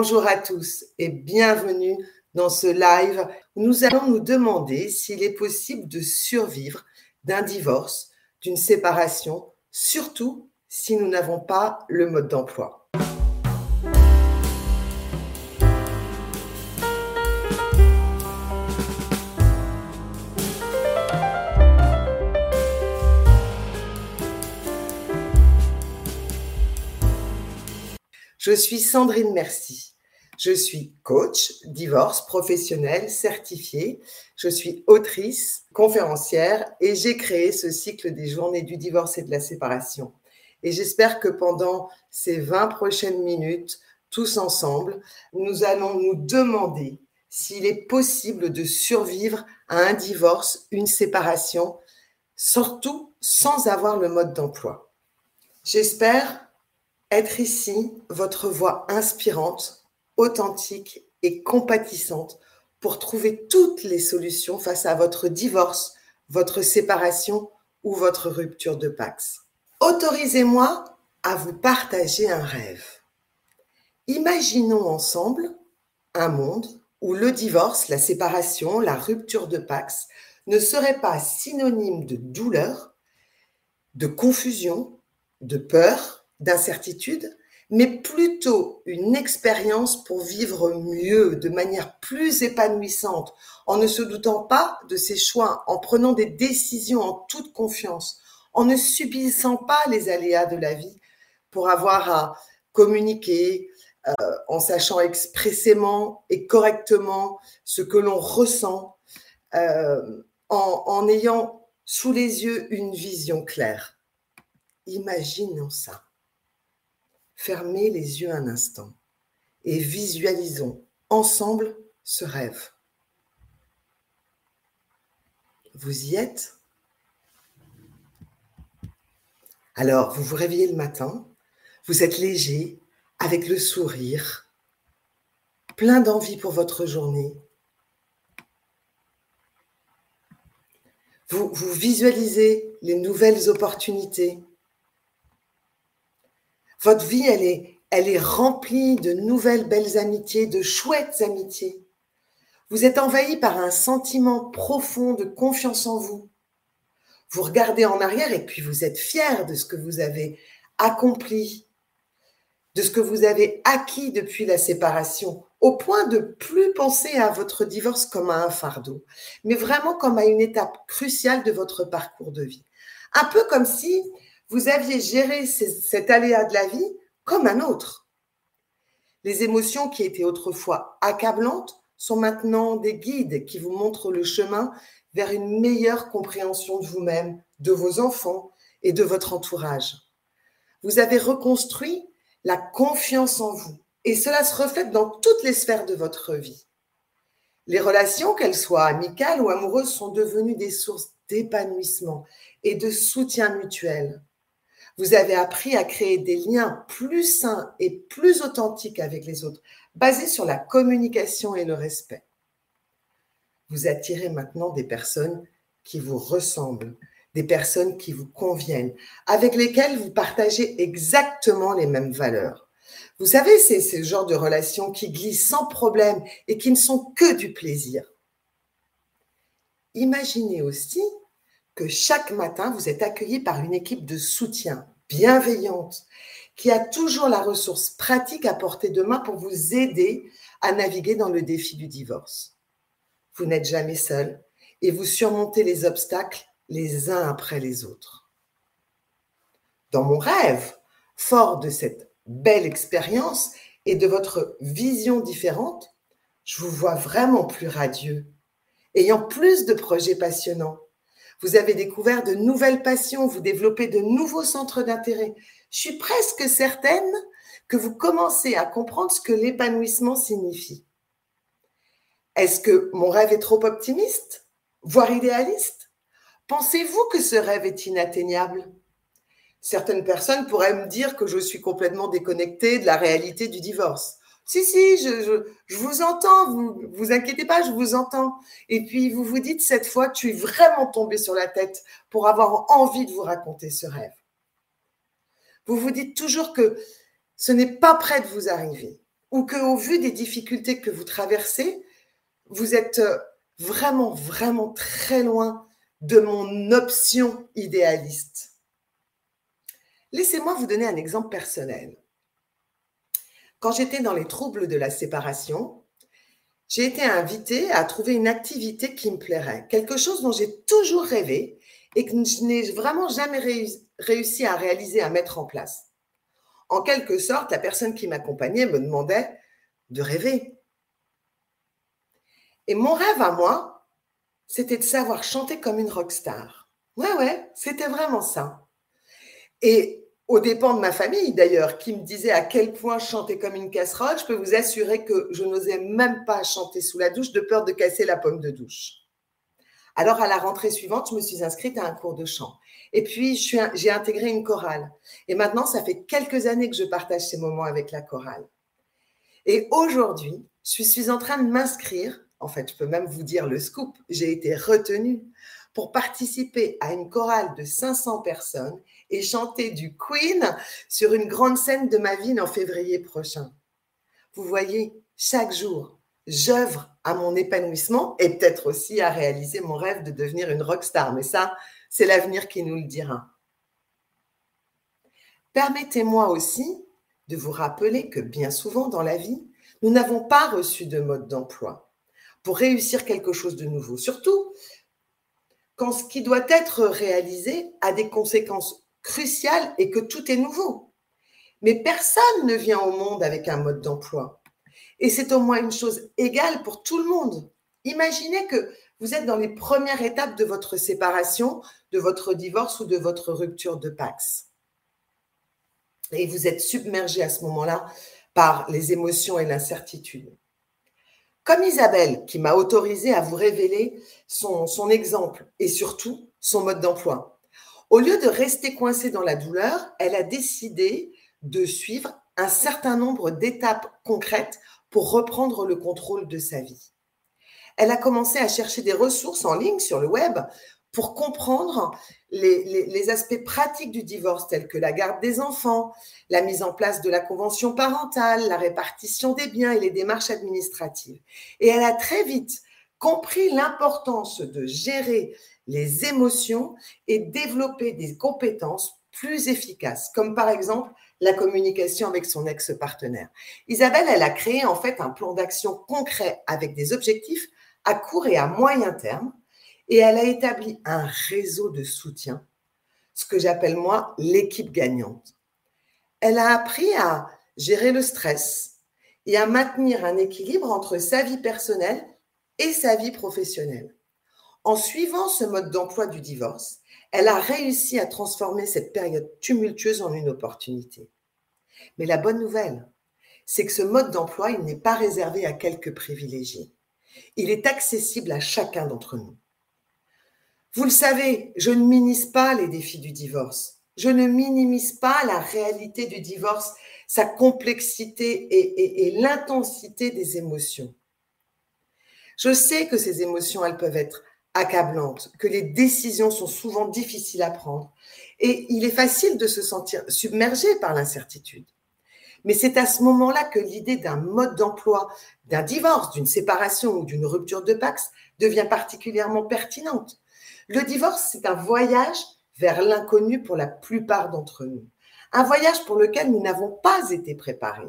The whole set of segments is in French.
Bonjour à tous et bienvenue dans ce live où nous allons nous demander s'il est possible de survivre d'un divorce, d'une séparation, surtout si nous n'avons pas le mode d'emploi. Je suis Sandrine Merci. Je suis coach, divorce professionnel, certifié. Je suis autrice, conférencière et j'ai créé ce cycle des journées du divorce et de la séparation. Et j'espère que pendant ces 20 prochaines minutes, tous ensemble, nous allons nous demander s'il est possible de survivre à un divorce, une séparation, surtout sans avoir le mode d'emploi. J'espère être ici votre voix inspirante, authentique et compatissante pour trouver toutes les solutions face à votre divorce, votre séparation ou votre rupture de Pax. Autorisez-moi à vous partager un rêve. Imaginons ensemble un monde où le divorce, la séparation, la rupture de Pax ne seraient pas synonymes de douleur, de confusion, de peur, d'incertitude, mais plutôt une expérience pour vivre mieux, de manière plus épanouissante, en ne se doutant pas de ses choix, en prenant des décisions en toute confiance, en ne subissant pas les aléas de la vie pour avoir à communiquer, euh, en sachant expressément et correctement ce que l'on ressent, euh, en, en ayant sous les yeux une vision claire. Imaginons ça. Fermez les yeux un instant et visualisons ensemble ce rêve. Vous y êtes? Alors, vous vous réveillez le matin, vous êtes léger, avec le sourire, plein d'envie pour votre journée. Vous, vous visualisez les nouvelles opportunités, votre vie, elle est, elle est remplie de nouvelles belles amitiés, de chouettes amitiés. Vous êtes envahi par un sentiment profond de confiance en vous. Vous regardez en arrière et puis vous êtes fier de ce que vous avez accompli, de ce que vous avez acquis depuis la séparation, au point de plus penser à votre divorce comme à un fardeau, mais vraiment comme à une étape cruciale de votre parcours de vie. Un peu comme si vous aviez géré cet aléa de la vie comme un autre. Les émotions qui étaient autrefois accablantes sont maintenant des guides qui vous montrent le chemin vers une meilleure compréhension de vous-même, de vos enfants et de votre entourage. Vous avez reconstruit la confiance en vous et cela se reflète dans toutes les sphères de votre vie. Les relations, qu'elles soient amicales ou amoureuses, sont devenues des sources d'épanouissement et de soutien mutuel. Vous avez appris à créer des liens plus sains et plus authentiques avec les autres, basés sur la communication et le respect. Vous attirez maintenant des personnes qui vous ressemblent, des personnes qui vous conviennent, avec lesquelles vous partagez exactement les mêmes valeurs. Vous savez, c'est ce genre de relations qui glissent sans problème et qui ne sont que du plaisir. Imaginez aussi que chaque matin, vous êtes accueilli par une équipe de soutien bienveillante qui a toujours la ressource pratique à portée de main pour vous aider à naviguer dans le défi du divorce. Vous n'êtes jamais seul et vous surmontez les obstacles les uns après les autres. Dans mon rêve, fort de cette belle expérience et de votre vision différente, je vous vois vraiment plus radieux, ayant plus de projets passionnants, vous avez découvert de nouvelles passions, vous développez de nouveaux centres d'intérêt. Je suis presque certaine que vous commencez à comprendre ce que l'épanouissement signifie. Est-ce que mon rêve est trop optimiste, voire idéaliste? Pensez-vous que ce rêve est inatteignable? Certaines personnes pourraient me dire que je suis complètement déconnectée de la réalité du divorce. Si, si, je, vous entends, vous vous inquiétez pas, je vous entends. Et puis vous vous dites cette fois je suis vraiment tombée sur la tête pour avoir envie de vous raconter ce rêve. Vous vous dites toujours que ce n'est pas prêt de vous arriver, ou que au vu des difficultés que vous traversez, vous êtes vraiment, vraiment très loin de mon option idéaliste. Laissez-moi vous donner un exemple personnel. Quand j'étais dans les troubles de la séparation, j'ai été invitée à trouver une activité qui me plairait, quelque chose dont j'ai toujours rêvé et que je n'ai vraiment jamais réussi à réaliser, à mettre en place. En quelque sorte, la personne qui m'accompagnait me demandait de rêver. Et mon rêve à moi, c'était de savoir chanter comme une rockstar. Ouais, ouais, c'était vraiment ça. Et au dépens de ma famille d'ailleurs, qui me disait à quel point chanter comme une casserole, je peux vous assurer que je n'osais même pas chanter sous la douche de peur de casser la pomme de douche. Alors à la rentrée suivante, je me suis inscrite à un cours de chant. Et puis j'ai intégré une chorale. Et maintenant, ça fait quelques années que je partage ces moments avec la chorale. Et aujourd'hui, je suis en train de m'inscrire, en fait, je peux même vous dire le scoop, j'ai été retenue pour participer à une chorale de 500 personnes et chanter du Queen sur une grande scène de ma ville en février prochain. Vous voyez, chaque jour, j'œuvre à mon épanouissement et peut-être aussi à réaliser mon rêve de devenir une rockstar. Mais ça, c'est l'avenir qui nous le dira. Permettez-moi aussi de vous rappeler que bien souvent dans la vie, nous n'avons pas reçu de mode d'emploi pour réussir quelque chose de nouveau. Surtout quand ce qui doit être réalisé a des conséquences crucial et que tout est nouveau. Mais personne ne vient au monde avec un mode d'emploi. Et c'est au moins une chose égale pour tout le monde. Imaginez que vous êtes dans les premières étapes de votre séparation, de votre divorce ou de votre rupture de Pax. Et vous êtes submergé à ce moment-là par les émotions et l'incertitude. Comme Isabelle, qui m'a autorisé à vous révéler son, son exemple et surtout son mode d'emploi. Au lieu de rester coincée dans la douleur, elle a décidé de suivre un certain nombre d'étapes concrètes pour reprendre le contrôle de sa vie. Elle a commencé à chercher des ressources en ligne sur le web pour comprendre les, aspects pratiques du divorce tels que la garde des enfants, la mise en place de la convention parentale, la répartition des biens et les démarches administratives. Et elle a très vite compris l'importance de gérer les émotions et développer des compétences plus efficaces, comme par exemple la communication avec son ex-partenaire. Isabelle, elle a créé en fait un plan d'action concret avec des objectifs à court et à moyen terme, et elle a établi un réseau de soutien, ce que j'appelle moi l'équipe gagnante. Elle a appris à gérer le stress et à maintenir un équilibre entre sa vie personnelle et sa vie professionnelle. En suivant ce mode d'emploi du divorce, elle a réussi à transformer cette période tumultueuse en une opportunité. Mais la bonne nouvelle, c'est que ce mode d'emploi, il n'est pas réservé à quelques privilégiés. Il est accessible à chacun d'entre nous. Vous le savez, je ne minimise pas les défis du divorce. Je ne minimise pas la réalité du divorce, sa complexité et, et l'intensité des émotions. Je sais que ces émotions, elles peuvent être accablantes, que les décisions sont souvent difficiles à prendre. Et il est facile de se sentir submergé par l'incertitude. Mais c'est à ce moment-là que l'idée d'un mode d'emploi, d'un divorce, d'une séparation ou d'une rupture de Pax devient particulièrement pertinente. Le divorce, c'est un voyage vers l'inconnu pour la plupart d'entre nous. Un voyage pour lequel nous n'avons pas été préparés.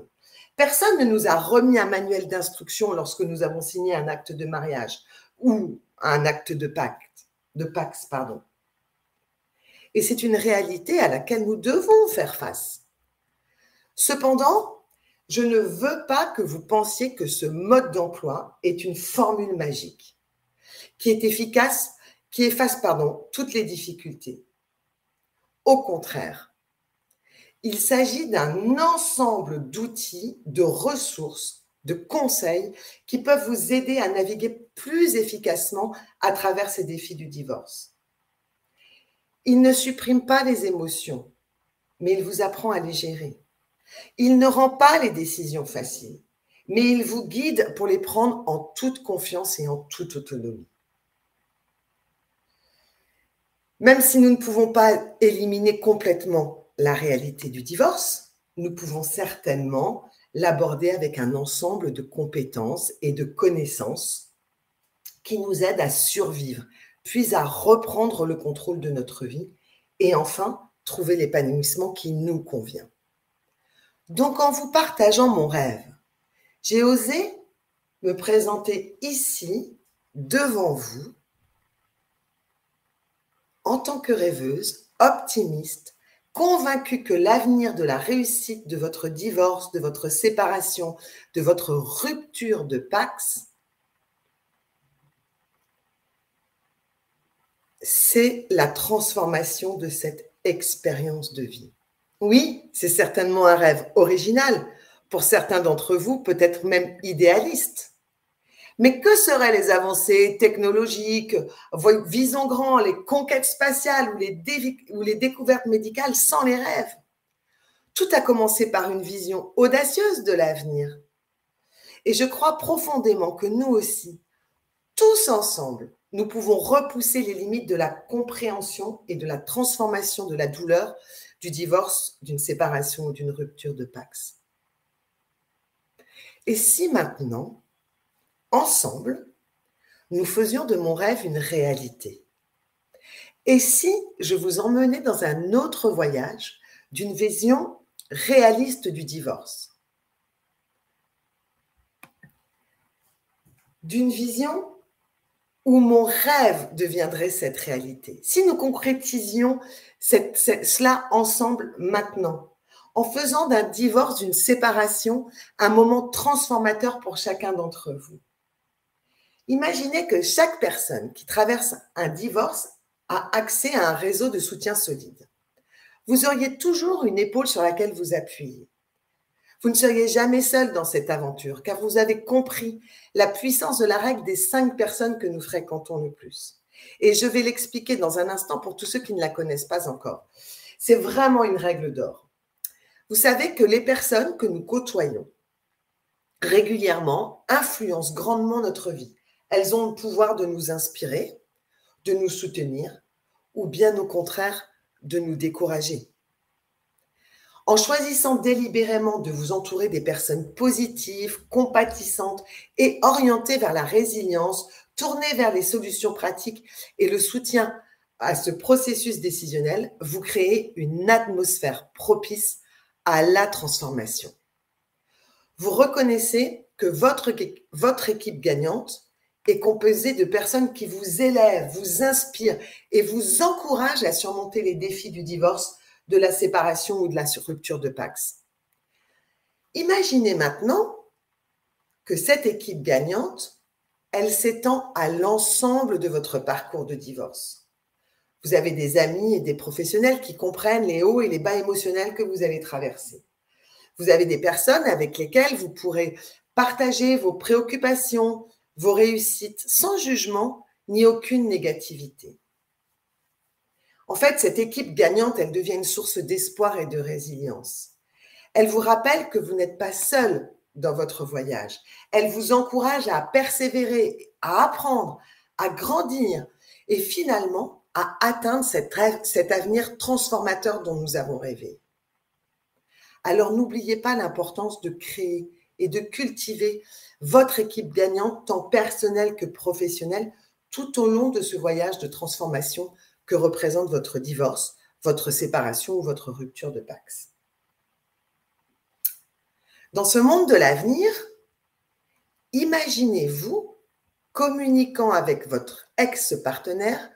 Personne ne nous a remis un manuel d'instruction lorsque nous avons signé un acte de mariage ou un acte de pacte, de Pax, pardon. Et c'est une réalité à laquelle nous devons faire face. Cependant, je ne veux pas que vous pensiez que ce mode d'emploi est une formule magique qui est efficace, qui efface pardon, toutes les difficultés. Au contraire, il s'agit d'un ensemble d'outils, de ressources de conseils qui peuvent vous aider à naviguer plus efficacement à travers ces défis du divorce. Il ne supprime pas les émotions, mais il vous apprend à les gérer. Il ne rend pas les décisions faciles, mais il vous guide pour les prendre en toute confiance et en toute autonomie. Même si nous ne pouvons pas éliminer complètement la réalité du divorce, nous pouvons certainement l'aborder avec un ensemble de compétences et de connaissances qui nous aident à survivre, puis à reprendre le contrôle de notre vie et enfin trouver l'épanouissement qui nous convient. Donc en vous partageant mon rêve, j'ai osé me présenter ici, devant vous, en tant que rêveuse, optimiste, convaincue que l'avenir de la réussite de votre divorce, de votre séparation, de votre rupture de Pax, c'est la transformation de cette expérience de vie. Oui, c'est certainement un rêve original, pour certains d'entre vous, peut-être même idéaliste. Mais que seraient les avancées technologiques, visons grand, les conquêtes spatiales ou les, ou les découvertes médicales sans les rêves? Tout a commencé par une vision audacieuse de l'avenir. Et je crois profondément que nous aussi, tous ensemble, nous pouvons repousser les limites de la compréhension et de la transformation de la douleur du divorce, d'une séparation ou d'une rupture de Pax. Et si maintenant, ensemble, nous faisions de mon rêve une réalité Et si je vous emmenais dans un autre voyage d'une vision réaliste du divorce? D'une vision où mon rêve deviendrait cette réalité. Si nous concrétisions cela ensemble maintenant, en faisant d'un divorce, d'une séparation, un moment transformateur pour chacun d'entre vous. Imaginez que chaque personne qui traverse un divorce a accès à un réseau de soutien solide. Vous auriez toujours une épaule sur laquelle vous appuyer. Vous ne seriez jamais seul dans cette aventure, car vous avez compris la puissance de la règle des cinq personnes que nous fréquentons le plus. Et je vais l'expliquer dans un instant pour tous ceux qui ne la connaissent pas encore. C'est vraiment une règle d'or. Vous savez que les personnes que nous côtoyons régulièrement influencent grandement notre vie. Elles ont le pouvoir de nous inspirer, de nous soutenir, ou bien au contraire, de nous décourager. En choisissant délibérément de vous entourer des personnes positives, compatissantes et orientées vers la résilience, tournées vers les solutions pratiques et le soutien à ce processus décisionnel, vous créez une atmosphère propice à la transformation. Vous reconnaissez que votre, votre équipe gagnante est composée de personnes qui vous élèvent, vous inspirent et vous encouragent à surmonter les défis du divorce de la séparation ou de la rupture de Pax. Imaginez maintenant que cette équipe gagnante, elle s'étend à l'ensemble de votre parcours de divorce. Vous avez des amis et des professionnels qui comprennent les hauts et les bas émotionnels que vous allez traverser. Vous avez des personnes avec lesquelles vous pourrez partager vos préoccupations, vos réussites sans jugement ni aucune négativité. En fait, cette équipe gagnante, elle devient une source d'espoir et de résilience. Elle vous rappelle que vous n'êtes pas seul dans votre voyage. Elle vous encourage à persévérer, à apprendre, à grandir et finalement à atteindre cet, avenir transformateur dont nous avons rêvé. Alors n'oubliez pas l'importance de créer et de cultiver votre équipe gagnante, tant personnelle que professionnelle, tout au long de ce voyage de transformation que représente votre divorce, votre séparation ou votre rupture de Pax. Dans ce monde de l'avenir, imaginez-vous communiquant avec votre ex-partenaire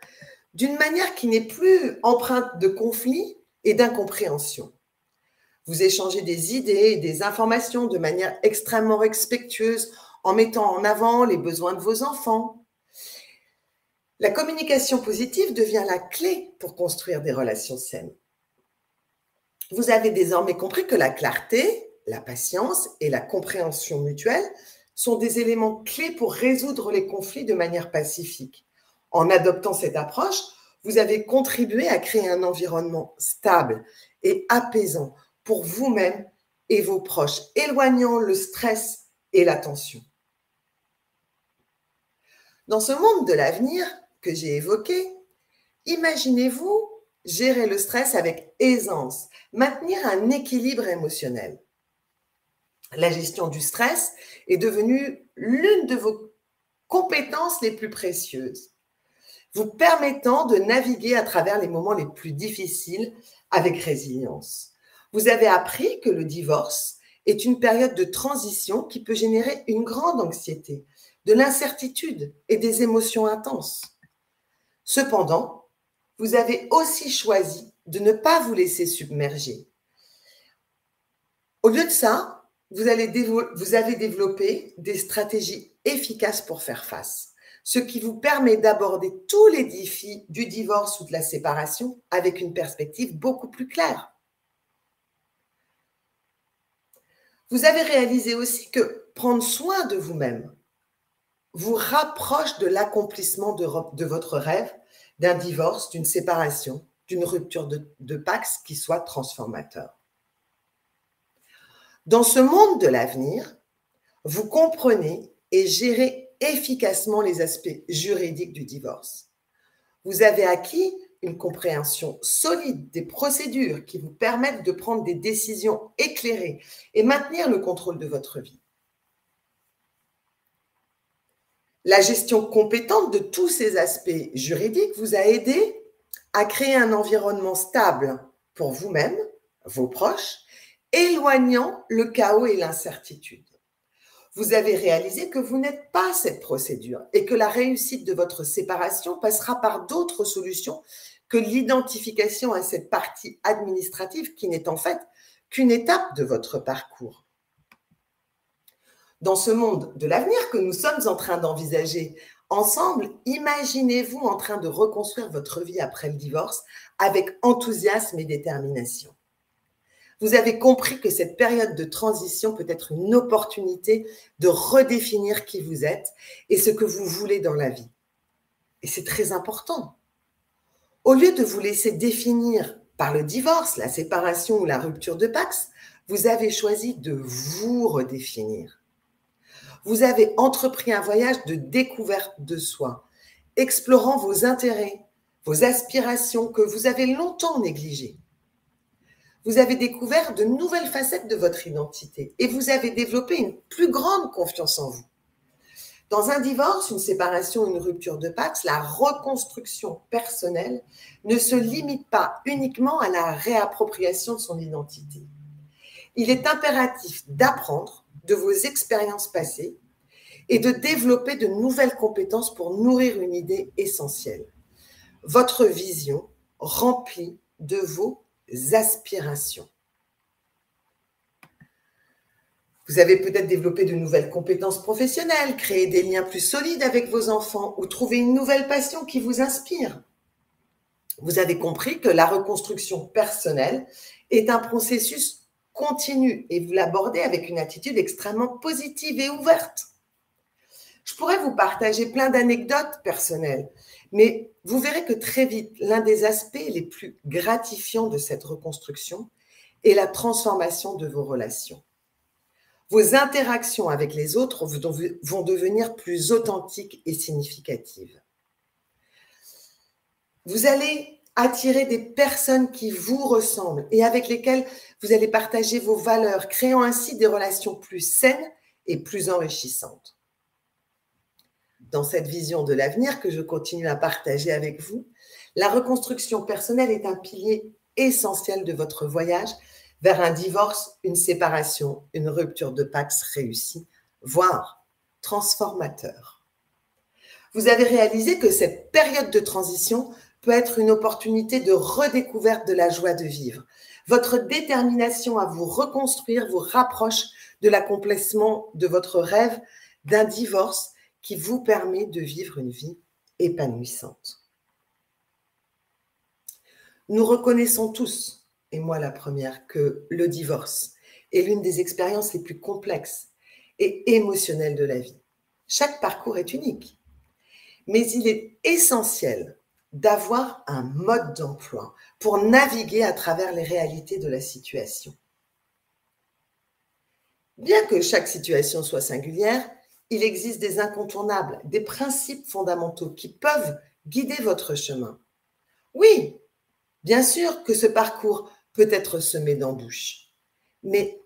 d'une manière qui n'est plus empreinte de conflit et d'incompréhension. Vous échangez des idées et des informations de manière extrêmement respectueuse en mettant en avant les besoins de vos enfants, la communication positive devient la clé pour construire des relations saines. Vous avez désormais compris que la clarté, la patience et la compréhension mutuelle sont des éléments clés pour résoudre les conflits de manière pacifique. En adoptant cette approche, vous avez contribué à créer un environnement stable et apaisant pour vous-même et vos proches, éloignant le stress et la tension. Dans ce monde de l'avenir, que j'ai évoqué, imaginez-vous gérer le stress avec aisance, maintenir un équilibre émotionnel. la gestion du stress est devenue l'une de vos compétences les plus précieuses, vous permettant de naviguer à travers les moments les plus difficiles avec résilience. Vous avez appris que le divorce est une période de transition qui peut générer une grande anxiété, de l'incertitude et des émotions intenses. Cependant, vous avez aussi choisi de ne pas vous laisser submerger. Au lieu de ça, vous, allez vous avez développé des stratégies efficaces pour faire face, ce qui vous permet d'aborder tous les défis du divorce ou de la séparation avec une perspective beaucoup plus claire. Vous avez réalisé aussi que prendre soin de vous-même vous rapproche de l'accomplissement de, votre rêve d'un divorce, d'une séparation, d'une rupture de, de Pax qui soit transformateur. Dans ce monde de l'avenir, vous comprenez et gérez efficacement les aspects juridiques du divorce. Vous avez acquis une compréhension solide des procédures qui vous permettent de prendre des décisions éclairées et maintenir le contrôle de votre vie. La gestion compétente de tous ces aspects juridiques vous a aidé à créer un environnement stable pour vous-même, vos proches éloignant le chaos et l'incertitude. Vous avez réalisé que vous n'êtes pas cette procédure et que la réussite de votre séparation passera par d'autres solutions que l'identification à cette partie administrative qui n'est en fait qu'une étape de votre parcours. Dans ce monde de l'avenir que nous sommes en train d'envisager ensemble, imaginez-vous en train de reconstruire votre vie après le divorce avec enthousiasme et détermination vous avez compris que cette période de transition peut être une opportunité de redéfinir qui vous êtes et ce que vous voulez dans la vie. Et c'est très important. Au lieu de vous laisser définir par le divorce, la séparation ou la rupture de Pax, vous avez choisi de vous redéfinir. Vous avez entrepris un voyage de découverte de soi, explorant vos intérêts, vos aspirations que vous avez longtemps négligées vous avez découvert de nouvelles facettes de votre identité et vous avez développé une plus grande confiance en vous. Dans un divorce, une séparation, une rupture de Pax, la reconstruction personnelle ne se limite pas uniquement à la réappropriation de son identité. Il est impératif d'apprendre de vos expériences passées et de développer de nouvelles compétences pour nourrir une idée essentielle. Votre vision remplie de vos aspirations. Vous avez peut-être développé de nouvelles compétences professionnelles, créé des liens plus solides avec vos enfants ou trouvé une nouvelle passion qui vous inspire. Vous avez compris que la reconstruction personnelle est un processus continu et vous l'abordez avec une attitude extrêmement positive et ouverte. Je pourrais vous partager plein d'anecdotes personnelles, mais vous verrez que très vite, l'un des aspects les plus gratifiants de cette reconstruction est la transformation de vos relations. Vos interactions avec les autres vont devenir plus authentiques et significatives. Vous allez attirer des personnes qui vous ressemblent et avec lesquelles vous allez partager vos valeurs, créant ainsi des relations plus saines et plus enrichissantes dans cette vision de l'avenir que je continue à partager avec vous, la reconstruction personnelle est un pilier essentiel de votre voyage vers un divorce, une séparation, une rupture de Pax réussie, voire transformateur. Vous avez réalisé que cette période de transition peut être une opportunité de redécouverte de la joie de vivre. Votre détermination à vous reconstruire vous rapproche de l'accomplissement de votre rêve d'un divorce qui vous permet de vivre une vie épanouissante. Nous reconnaissons tous, et moi la première, que le divorce est l'une des expériences les plus complexes et émotionnelles de la vie. Chaque parcours est unique, mais il est essentiel d'avoir un mode d'emploi pour naviguer à travers les réalités de la situation. Bien que chaque situation soit singulière, il existe des incontournables, des principes fondamentaux qui peuvent guider votre chemin. Oui, bien sûr que ce parcours peut être semé d'embûches, mais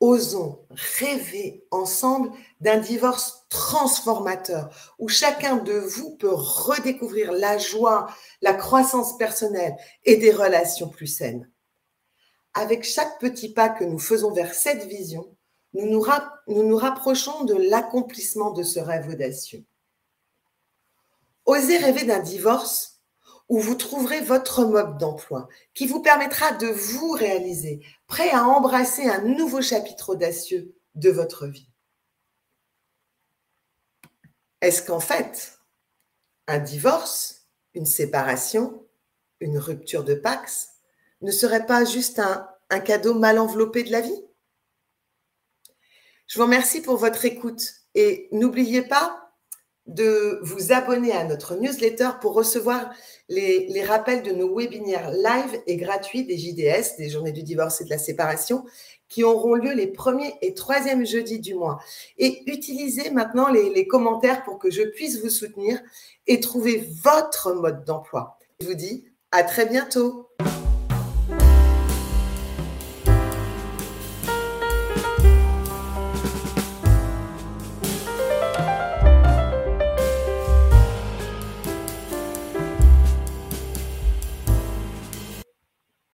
osons rêver ensemble d'un divorce transformateur où chacun de vous peut redécouvrir la joie, la croissance personnelle et des relations plus saines. Avec chaque petit pas que nous faisons vers cette vision, nous nous, nous, nous rapprochons de l'accomplissement de ce rêve audacieux. Osez rêver d'un divorce où vous trouverez votre mode d'emploi qui vous permettra de vous réaliser, prêt à embrasser un nouveau chapitre audacieux de votre vie. Est-ce qu'en fait, un divorce, une séparation, une rupture de Pax ne serait pas juste un, un cadeau mal enveloppé de la vie? Je vous remercie pour votre écoute et n'oubliez pas de vous abonner à notre newsletter pour recevoir les, rappels de nos webinaires live et gratuits des JDS, des journées du divorce et de la séparation, qui auront lieu les premiers et troisièmes jeudis du mois. Et utilisez maintenant les, commentaires pour que je puisse vous soutenir et trouver votre mode d'emploi. Je vous dis à très bientôt.